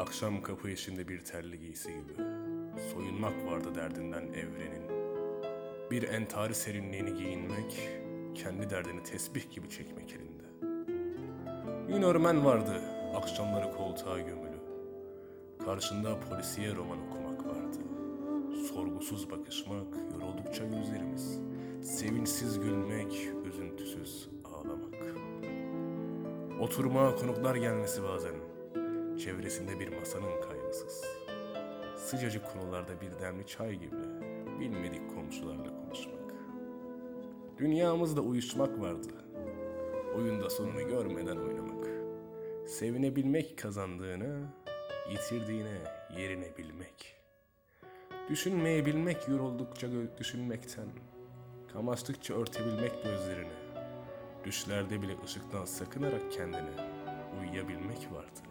Akşam kapı içinde bir terli giysi gibi. Soyunmak vardı derdinden evrenin. Bir entari serinliğini giyinmek, kendi derdini tesbih gibi çekmek elinde. Yunörmen vardı, akşamları koltuğa gömülü. Karşında polisiye roman okumak vardı. Sorgusuz bakışmak, yoruldukça gözlerimiz. Sevinçsiz gülmek, üzüntüsüz ağlamak. Oturmaya konuklar gelmesi bazen. Çevresinde bir masanın kaygısız. Sıcacık konularda bir demli çay gibi bilmedik komşularla konuşmak. Dünyamızda uyuşmak vardı. Oyunda sonunu görmeden oynamak. Sevinebilmek kazandığını, yitirdiğine yerine bilmek. Düşünmeyebilmek yoruldukça düşünmekten. Kamaştıkça örtebilmek gözlerini. Düşlerde bile ışıktan sakınarak kendini uyuyabilmek vardı.